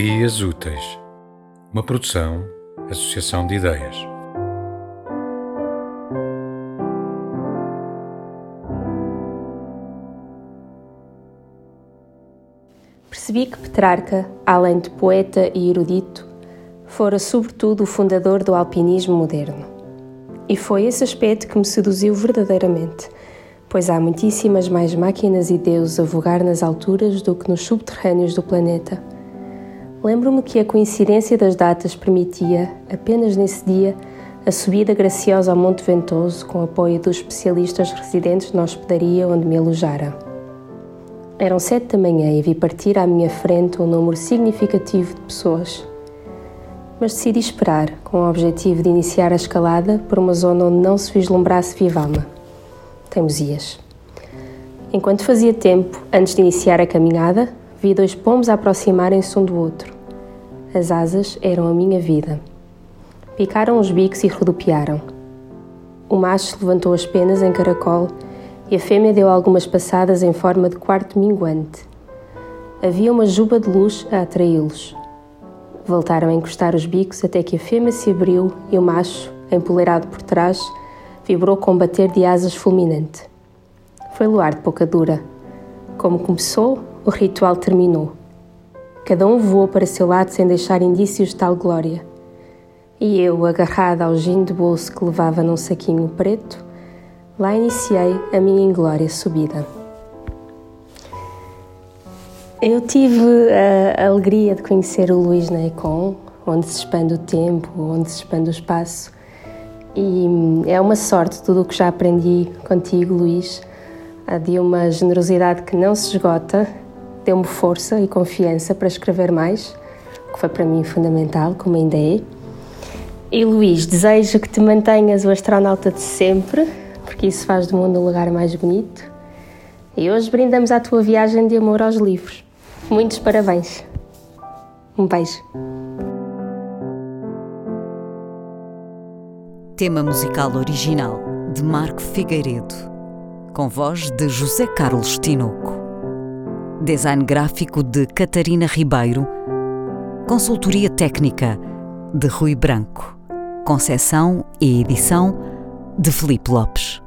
Ideias Úteis, uma produção, associação de ideias. Percebi que Petrarca, além de poeta e erudito, fora sobretudo o fundador do alpinismo moderno. E foi esse aspecto que me seduziu verdadeiramente, pois há muitíssimas mais máquinas e deuses a vogar nas alturas do que nos subterrâneos do planeta. Lembro-me que a coincidência das datas permitia, apenas nesse dia, a subida graciosa ao Monte Ventoso com apoio dos especialistas residentes na hospedaria onde me alojara. Eram sete da manhã e vi partir à minha frente um número significativo de pessoas. Mas decidi esperar, com o objetivo de iniciar a escalada por uma zona onde não se vislumbrasse viva alma teimosias. Enquanto fazia tempo, antes de iniciar a caminhada, vi dois pombos aproximarem-se um do outro. As asas eram a minha vida. Picaram os bicos e rodopiaram. O macho levantou as penas em caracol e a fêmea deu algumas passadas em forma de quarto minguante. Havia uma juba de luz a atraí-los. Voltaram a encostar os bicos até que a fêmea se abriu e o macho, empoleirado por trás, vibrou com bater de asas fulminante. Foi luar de pouca dura. Como começou, o ritual terminou. Cada um voou para seu lado sem deixar indícios de tal glória. E eu, agarrada ao gin de bolso que levava num saquinho preto, lá iniciei a minha inglória subida. Eu tive a alegria de conhecer o Luís na Econ, onde se expande o tempo, onde se expande o espaço, e hum, é uma sorte tudo o que já aprendi contigo, Luís. De uma generosidade que não se esgota, deu-me força e confiança para escrever mais, que foi para mim fundamental, como ainda é. E Luís, desejo que te mantenhas o astronauta de sempre, porque isso faz do mundo um lugar mais bonito. E hoje brindamos à tua viagem de amor aos livros. Muitos parabéns. Um beijo. Tema musical original de Marco Figueiredo, com voz de José Carlos Tinoco. Design gráfico de Catarina Ribeiro. Consultoria técnica de Rui Branco. Concessão e edição de Felipe Lopes.